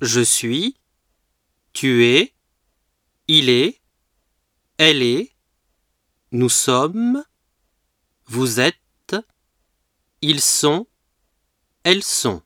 Je suis, tu es, il est, elle est, nous sommes, vous êtes, ils sont, elles sont.